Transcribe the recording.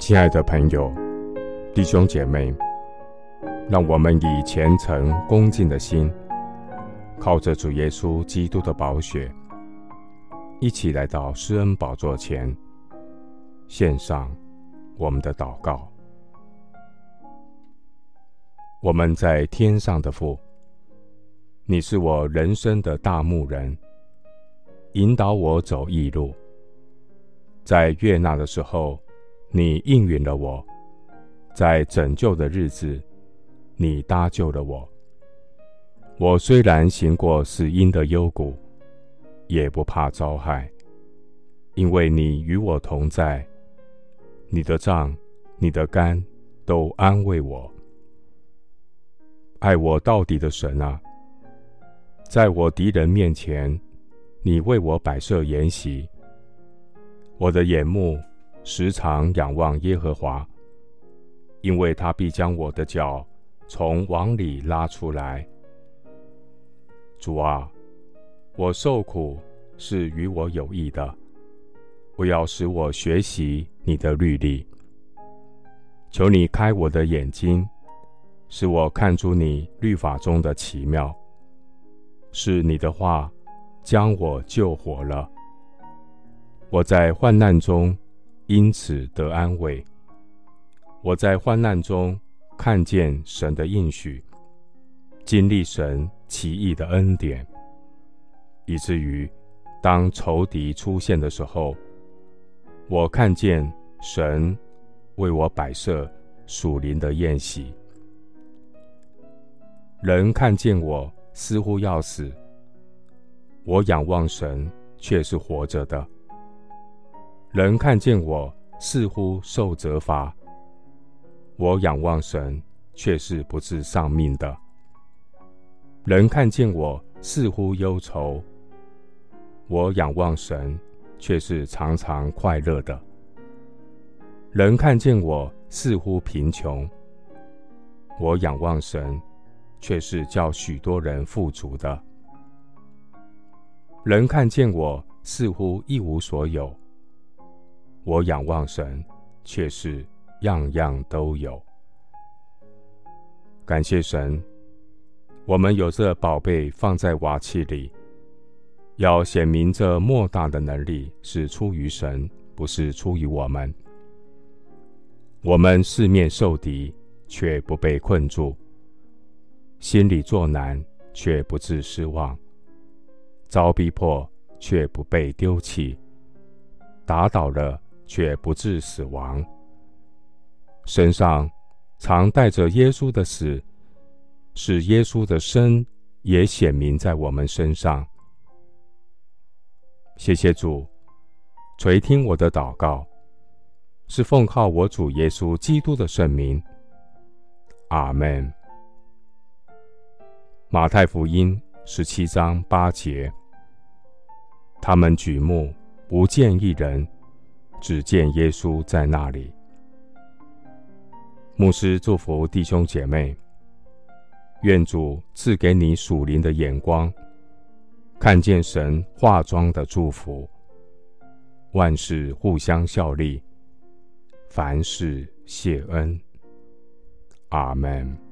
亲爱的朋友、弟兄姐妹，让我们以虔诚恭敬的心，靠着主耶稣基督的宝血，一起来到施恩宝座前，献上我们的祷告。我们在天上的父，你是我人生的大牧人，引导我走义路。在悦纳的时候，你应允了我；在拯救的日子，你搭救了我。我虽然行过死荫的幽谷，也不怕遭害，因为你与我同在。你的杖、你的竿都安慰我。爱我到底的神啊，在我敌人面前，你为我摆设筵席。我的眼目。时常仰望耶和华，因为他必将我的脚从网里拉出来。主啊，我受苦是与我有益的，不要使我学习你的律例。求你开我的眼睛，使我看出你律法中的奇妙。是你的话将我救活了。我在患难中。因此得安慰。我在患难中看见神的应许，经历神奇异的恩典，以至于当仇敌出现的时候，我看见神为我摆设属灵的宴席。人看见我似乎要死，我仰望神却是活着的。人看见我似乎受责罚，我仰望神却是不致丧命的。人看见我似乎忧愁，我仰望神却是常常快乐的。人看见我似乎贫穷，我仰望神却是叫许多人富足的。人看见我似乎一无所有。我仰望神，却是样样都有。感谢神，我们有这宝贝放在瓦器里，要显明这莫大的能力是出于神，不是出于我们。我们四面受敌，却不被困住；心里作难，却不致失望；遭逼迫，却不被丢弃；打倒了。却不致死亡。身上常带着耶稣的死，使耶稣的生也显明在我们身上。谢谢主垂听我的祷告，是奉靠我主耶稣基督的圣名。阿门。马太福音十七章八节，他们举目不见一人。只见耶稣在那里。牧师祝福弟兄姐妹，愿主赐给你属灵的眼光，看见神化妆的祝福，万事互相效力，凡事谢恩。阿门。